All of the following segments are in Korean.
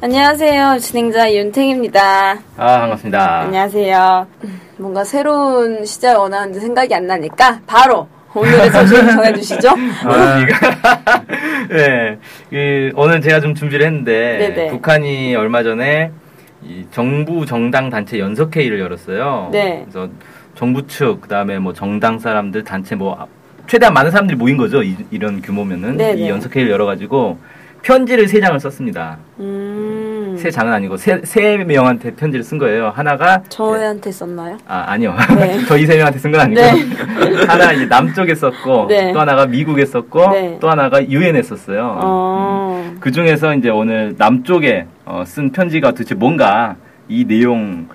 안녕하세요. 진행자 윤탱입니다. 아, 반갑습니다. 안녕하세요. 뭔가 새로운 시작을 원하는데 생각이 안 나니까 바로 오늘의 소식을 전해주시죠. 아, 네. 그, 오늘 제가 좀 준비를 했는데, 네네. 북한이 얼마 전에 이 정부 정당 단체 연석회의를 열었어요. 네. 그래서 정부 측, 그 다음에 뭐 정당 사람들, 단체 뭐, 최대한 많은 사람들이 모인 거죠. 이, 런 규모면은. 네네. 이 연석회의를 열어가지고, 편지를 세 장을 썼습니다. 음, 세 장은 아니고, 세, 세 명한테 편지를 쓴 거예요. 하나가, 저한테 썼나요? 아, 아니요. 네. 저희 세 명한테 쓴 건 아니고. 네. 하나 이제 남쪽에 썼고, 네. 또 하나가 미국에 썼고, 네. 또 하나가 유엔에 썼어요. 어, 그 중에서 이제 오늘 남쪽에 어, 쓴 편지가 도대체 뭔가 이 내용을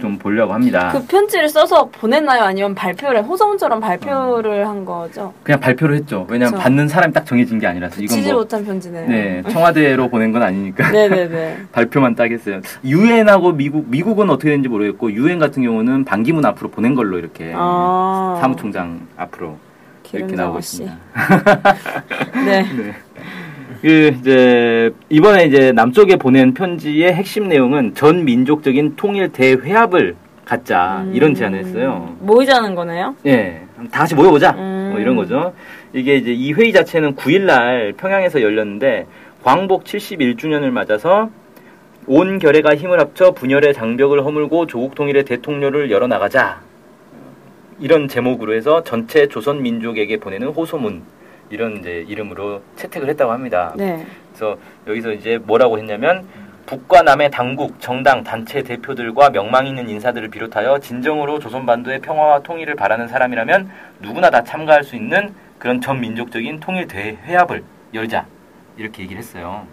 좀 보려고 합니다. 그 편지를 써서 보냈나요? 아니면 발표를, 호성처럼 발표를 한 거죠? 그냥 발표를 했죠. 왜냐면 그쵸. 받는 사람이 딱 정해진 게 아니라서. 이건 치지 뭐, 못한 편지네요. 네, 청와대로 보낸 건 아니니까. 네네네. 발표만 딱 했어요. 유엔하고 미국, 미국은 어떻게 되는지 모르겠고, 유엔 같은 경우는 반기문 앞으로 보낸 걸로 이렇게 아. 사무총장 앞으로 이렇게 나오고. 있습니다. 네. 네. 그 이제 이번에 이제 남쪽에 보낸 편지의 핵심 내용은 전 민족적인 통일 대회합을 갖자 음. 이런 제안을 했어요. 모이자는 거네요? 예, 다 같이 모여보자 음. 뭐 이런 거죠. 이게 이제 이 회의 자체는 9일날 평양에서 열렸는데 광복 71주년을 맞아서 온 결의가 힘을 합쳐 분열의 장벽을 허물고 조국 통일의 대통령을 열어 나가자 이런 제목으로 해서 전체 조선 민족에게 보내는 호소문 이런 이제 이름으로 채택을 했다고 합니다. 네. 그래서 여기서 이제 뭐라고 했냐면 북과 남의 당국, 정당, 단체 대표들과 명망 있는 인사들을 비롯하여 진정으로 조선반도의 평화와 통일을 바라는 사람이라면 누구나 다 참가할 수 있는 그런 전 민족적인 통일 대회합을 열자 이렇게 얘기를 했어요.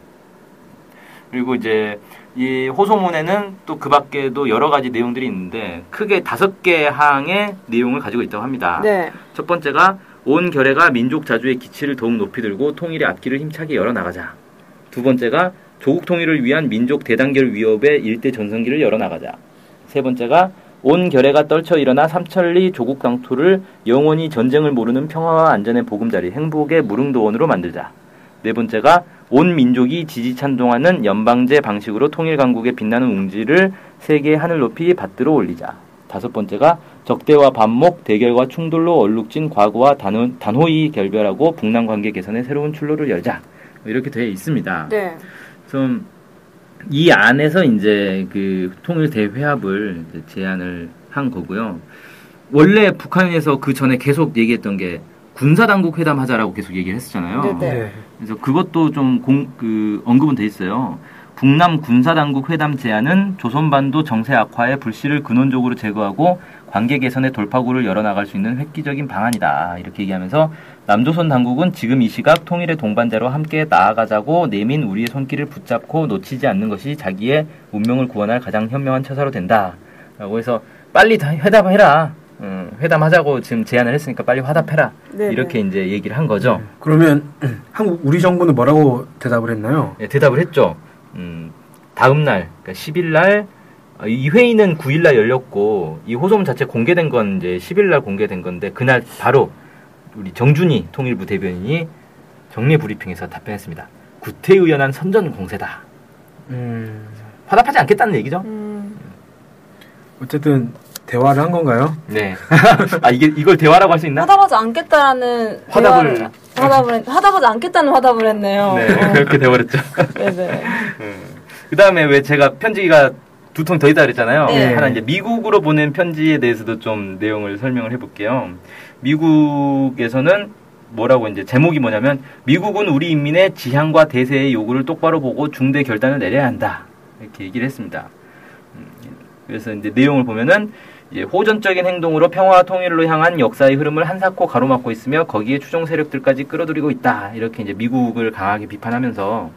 그리고 이제 이 호소문에는 또 그 밖에도 여러 가지 내용들이 있는데 크게 다섯 개 항의 내용을 가지고 있다고 합니다. 네. 첫 번째가 온 결의가 민족 자주의 기치를 더욱 높이 들고 통일의 앞길을 힘차게 열어 나가자. 두 번째가 조국 통일을 위한 민족 대단결 위협의 일대 전성기를 열어 나가자. 세 번째가 온 결의가 떨쳐 일어나 삼천리 조국 당토를 영원히 전쟁을 모르는 평화와 안전의 보금자리 행복의 무릉도원으로 만들자. 네 번째가 온 민족이 지지찬동하는 연방제 방식으로 통일 강국의 빛나는 웅지를 세계 하늘 높이 받들어 올리자. 다섯 번째가 적대와 반목, 대결과 충돌로 얼룩진 과거와 단호, 단호히 결별하고 북남 관계 개선의 새로운 출로를 열자. 이렇게 되어 있습니다. 네. 좀 이 안에서 이제 그 통일 대회합을 제안을 한 거고요. 원래 북한에서 그 전에 계속 얘기했던 게 군사 당국 회담 하자라고 계속 얘기를 했었잖아요. 네네. 그래서 그것도 좀 공, 그 언급은 돼 있어요. 북남 군사당국 회담 제안은 조선반도 정세 악화의 불씨를 근원적으로 제거하고 관계 개선의 돌파구를 열어나갈 수 있는 획기적인 방안이다. 이렇게 얘기하면서 남조선 당국은 지금 이 시각 통일의 동반자로 함께 나아가자고 내민 우리의 손길을 붙잡고 놓치지 않는 것이 자기의 운명을 구원할 가장 현명한 처사로 된다. 라고 해서 빨리 다 회담해라. 음, 회담하자고 지금 제안을 했으니까 빨리 화답해라. 네네. 이렇게 이제 얘기를 한 거죠. 그러면 한국 우리 정부는 뭐라고 대답을 했나요? 네, 대답을 했죠. 음, 다음 날, 그러니까 10일 날, 어, 이 회의는 9일 날 열렸고, 이 호소문 자체 공개된 건 이제 10일 날 공개된 건데, 그날 바로 우리 정준희 통일부 대변인이 정례 브리핑에서 답변했습니다. 구태의 연한 선전 공세다. 음, 화답하지 않겠다는 얘기죠. 음, 어쨌든 대화를 한 건가요? 네. 아, 이게, 이걸 대화라고 할 수 있나? 화답하지 않겠다라는 화답을- 대화를- 화답을 했- 화답하지 않겠다는 화답을 했네요. 네, 어. 그렇게 돼버렸죠. 네네. 그 다음에 왜 제가 편지가 두 통 더 있다 그랬잖아요. 네. 하나 이제 미국으로 보낸 편지에 대해서도 좀 내용을 설명을 해볼게요. 미국에서는 뭐라고 이제 제목이 뭐냐면 미국은 우리 인민의 지향과 대세의 요구를 똑바로 보고 중대 결단을 내려야 한다 이렇게 얘기를 했습니다. 음, 그래서 이제 내용을 보면은 호전적인 행동으로 평화와 통일로 향한 역사의 흐름을 한사코 가로막고 있으며 거기에 추종 세력들까지 끌어들이고 있다 이렇게 이제 미국을 강하게 비판하면서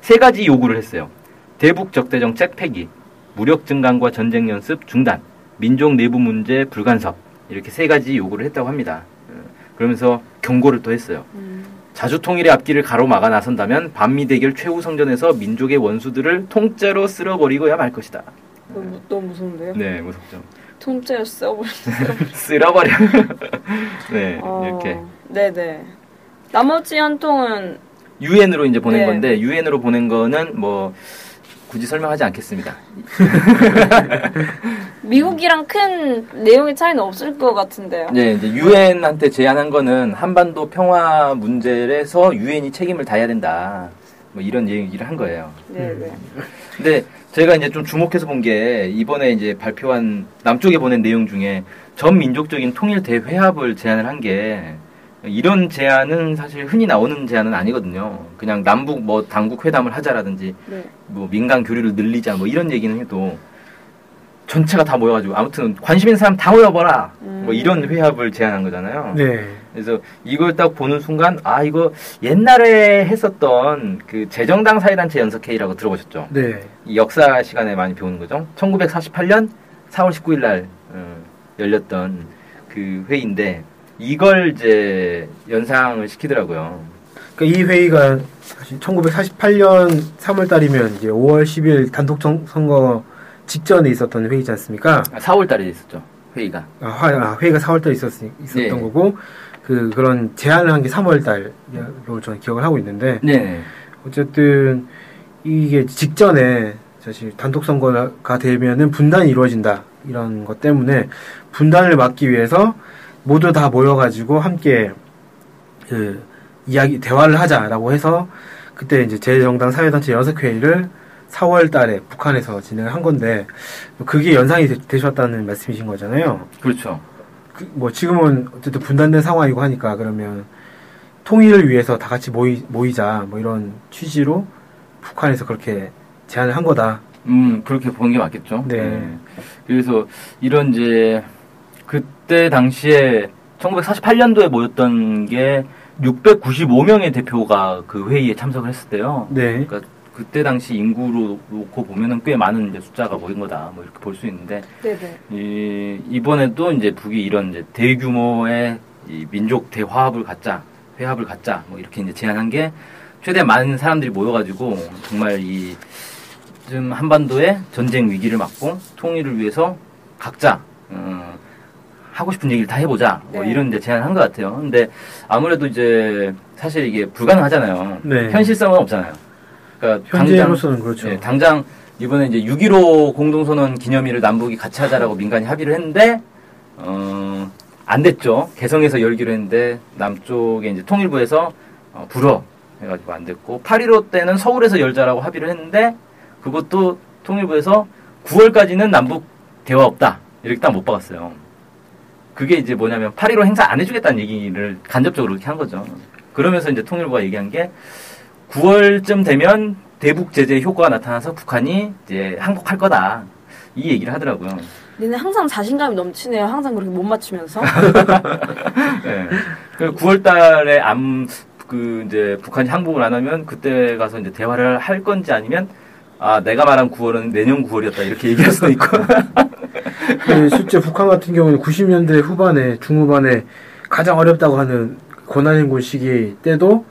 세 가지 요구를 했어요. 대북 적대 정책 폐기, 무력 증강과 전쟁 연습 중단, 민족 내부 문제 불간섭 이렇게 세 가지 요구를 했다고 합니다. 어, 그러면서 경고를 또 했어요. 음. 자주 통일의 앞길을 가로막아 나선다면 반미 대결 최후 성전에서 민족의 원수들을 통째로 쓸어버리고야 말 것이다. 너무, 너무 무서운데요? 네, 무섭죠. 통째로 써버려. 쓸어버려. 네, 어, 이렇게 네네. 나머지 한 통은 유엔으로 이제 보낸 네. 건데 유엔으로 보낸 거는 뭐 굳이 설명하지 않겠습니다. 미국이랑 큰 내용의 차이는 없을 것 같은데요. 네, 이제 유엔한테 제안한 거는 한반도 평화 문제에서 유엔이 책임을 다해야 된다. 뭐 이런 얘기를 한 거예요. 네 네. 근데 제가 이제 좀 주목해서 본 게 이번에 이제 발표한 남쪽에 보낸 내용 중에 전 민족적인 통일 대회합을 제안을 한 게 이런 제안은 사실 흔히 나오는 제안은 아니거든요. 그냥 남북 뭐 당국 회담을 하자라든지 네. 뭐 민간 교류를 늘리자 뭐 이런 얘기는 해도 전체가 다 모여가지고 아무튼 관심 있는 사람 다 모여봐라 뭐 음. 이런 회합을 제안한 거잖아요. 네. 그래서 이걸 딱 보는 순간 아 이거 옛날에 했었던 그 재정당 사회단체 연석회의라고 들어보셨죠? 네. 이 역사 시간에 많이 배우는 거죠. 1948년 4월 19일 날 어, 열렸던 그 회의인데 이걸 이제 연상을 시키더라고요. 그러니까 이 회의가 사실 1948년 3월 달이면 이제 5월 10일 단독 정- 선거 직전에 있었던 회의지 않습니까? 4월 달에 있었죠. 회의가. 아, 화- 아, 회의가 4월 달에 있었, 있었던 네. 거고 그 그런 제안을 한 게 3월 달을 저는 기억을 하고 있는데 네. 어쨌든 이게 직전에 사실 단독 선거가 되면은 분단이 이루어진다 이런 것 때문에 분단을 막기 위해서 모두 다 모여가지고 함께 그 이야기 대화를 하자라고 해서 그때 이제 제 정당 사회단체 연석 회의를 4월 달에 북한에서 진행을 한 건데 그게 연상이 되, 되셨다는 말씀이신 거잖아요. 그렇죠. 그, 뭐 지금은 어쨌든 분단된 상황이고 하니까 그러면 통일을 위해서 다 같이 모이, 모이자 뭐 이런 취지로 북한에서 그렇게 제안을 한 거다. 음, 그렇게 보는 게 맞겠죠. 네. 그래서 이런 이제 그때 당시에 1948년도에 모였던 게 695명의 대표가 그 회의에 참석을 했었대요. 네. 그러니까 그때 당시 인구로 놓고 보면은 꽤 많은 이제 숫자가 모인 거다. 뭐 이렇게 볼 수 있는데 네네. 이, 이번에도 이제 북이 이런 이제 대규모의 이 민족 대화합을 갖자, 회합을 갖자, 뭐 이렇게 이제 제안한 게 최대한 많은 사람들이 모여가지고 정말 이 지금 한반도의 전쟁 위기를 막고 통일을 위해서 각자 어, 하고 싶은 얘기를 다 해보자, 뭐 네. 이런 이제 제안을 한것 같아요. 근데 아무래도 이제 사실 이게 불가능하잖아요. 네. 현실성은 없잖아요. 그러니까 당장 현재로서는 그렇죠. 네, 당장 이번에 이제 6.15 공동선언 기념일을 남북이 같이 하자라고 민간이 합의를 했는데, 어, 안 됐죠. 개성에서 열기로 했는데, 남쪽에 이제 통일부에서, 어, 불어. 해가지고 안 됐고, 8.15 때는 서울에서 열자라고 합의를 했는데, 그것도 통일부에서 9월까지는 남북 대화 없다. 이렇게 딱 못 박았어요. 그게 이제 뭐냐면, 8.15 행사 안 해주겠다는 얘기를 간접적으로 그렇게 한 거죠. 그러면서 이제 통일부가 얘기한 게, 9월쯤 되면 대북 제재 효과가 나타나서 북한이 이제 항복할 거다. 이 얘기를 하더라고요. 니네 항상 자신감이 넘치네요. 항상 그렇게 못 맞추면서. 네. 그 9월 달에 암, 그 이제 북한이 항복을 안 하면 그때 가서 이제 대화를 할 건지 아니면 아, 내가 말한 9월은 내년 9월이었다. 이렇게 얘기할 수도 있고. 그 실제 북한 같은 경우는 90년대 후반에 중후반에 가장 어렵다고 하는 고난행군 시기 때도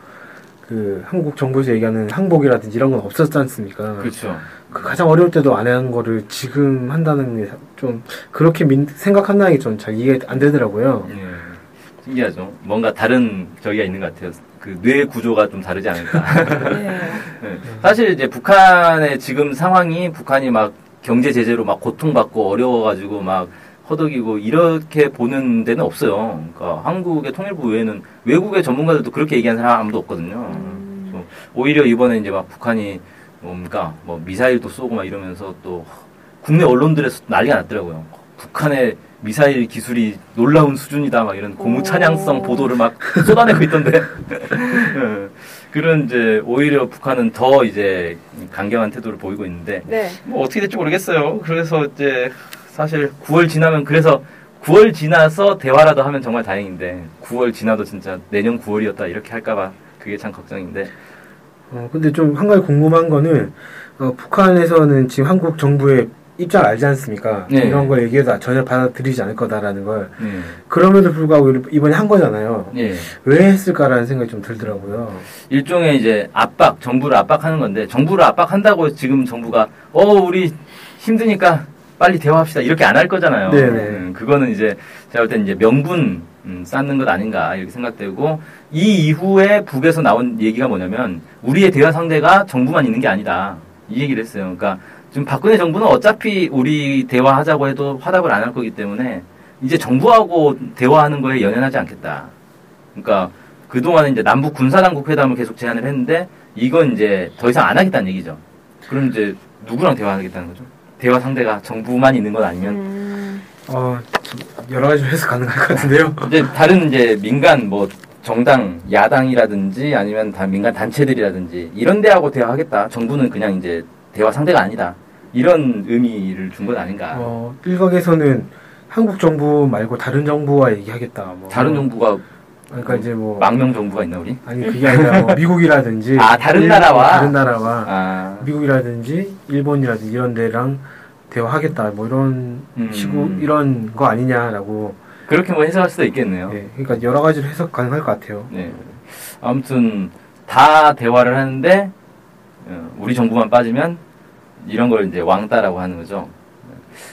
그 한국 정부에서 얘기하는 항복이라든지 이런 건 없었지 않습니까? 그렇죠. 그 가장 어려울 때도 안 한 거를 지금 한다는 게 좀 그렇게 민- 생각한다는 게 좀 잘 이해 안 되더라고요. 예. 신기하죠. 뭔가 다른 저기가 있는 것 같아요. 그 뇌 구조가 좀 다르지 않을까. 네. 네. 사실 이제 북한의 지금 상황이 북한이 막 경제 제재로 막 고통받고 어려워가지고 막 허덕이고 이렇게 보는 데는 없어요. 그러니까 한국의 통일부 외에는 외국의 전문가들도 그렇게 얘기하는 사람 아무도 없거든요. 그래서 오히려 이번에 이제 막 북한이 뭡니까 뭐 미사일도 쏘고 막 이러면서 또 국내 언론들에서 난리가 났더라고요. 북한의 미사일 기술이 놀라운 수준이다 막 이런 고무 찬양성 오. 보도를 막 쏟아내고 있던데 예. 그런 이제 오히려 북한은 더 이제 강경한 태도를 보이고 있는데 네. 뭐 어떻게 될지 모르겠어요. 그래서 이제 사실 9월 지나면 그래서 9월 지나서 대화라도 하면 정말 다행인데 9월 지나도 진짜 내년 9월이었다 이렇게 할까봐 그게 참 걱정인데 어, 근데 좀 한 가지 궁금한 거는 어, 북한에서는 지금 한국 정부의 입장을 알지 않습니까? 네. 이런 걸 얘기해도 전혀 받아들이지 않을 거다라는 걸 네. 그럼에도 불구하고 이번에 한 거잖아요. 예. 왜 했을까라는 생각이 좀 들더라고요. 일종의 이제 압박, 정부를 압박하는 건데 정부를 압박한다고 지금 정부가 어 우리 힘드니까 빨리 대화합시다 이렇게 안 할 거잖아요. 네네. 음, 그거는 이제 제가 볼 때는 이제 명분 음, 쌓는 것 아닌가 이렇게 생각되고 이 이후에 북에서 나온 얘기가 뭐냐면 우리의 대화 상대가 정부만 있는 게 아니다 이 얘기를 했어요. 그러니까 지금 박근혜 정부는 어차피 우리 대화하자고 해도 화답을 안 할 거기 때문에 이제 정부하고 대화하는 거에 연연하지 않겠다. 그러니까 그 동안은 이제 남북 군사당국 회담을 계속 제안을 했는데 이건 이제 더 이상 안 하겠다는 얘기죠. 그럼 이제 누구랑 대화하겠다는 거죠? 대화 상대가 정부만 있는 것 아니면 음, 어, 좀 여러 가지 해석 가능할 것 같은데요. 이제 다른 이제 민간 뭐 정당 야당이라든지 아니면 다 민간 단체들이라든지 이런 데하고 대화하겠다. 정부는 그냥 이제 대화 상대가 아니다. 이런 의미를 준것 아닌가. 어, 일각에서는 한국 정부 말고 다른 정부와 얘기하겠다. 뭐. 다른 정부가 그러니까 이제 뭐 망명 정부가 있나 우리? 아니 그게 아니라 뭐 미국이라든지 아, 다른 나라와? 다른 나라와 아, 미국이라든지 일본이라든지 이런 데랑 대화하겠다 뭐 이런 음. 식으로 이런 거 아니냐라고 그렇게 뭐 해석할 수도 있겠네요. 예, 그러니까 여러 가지로 해석 가능할 것 같아요. 네. 아무튼 다 대화를 하는데 어, 우리 정부만 빠지면 이런 걸 이제 왕따라고 하는 거죠.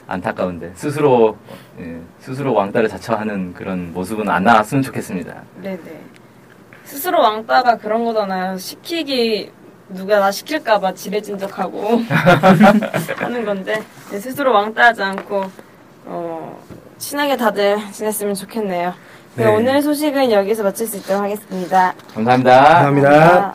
안타까운데 스스로 예, 스스로 왕따를 자처하는 그런 모습은 안 나왔으면 좋겠습니다. 네네. 스스로 왕따가 그런 거잖아요. 시키기 누가 나 시킬까봐 지레진적하고 하는 건데 네, 스스로 왕따하지 않고 어, 친하게 다들 지냈으면 좋겠네요. 네, 네. 오늘 소식은 여기서 마칠 수 있도록 하겠습니다. 감사합니다. 감사합니다.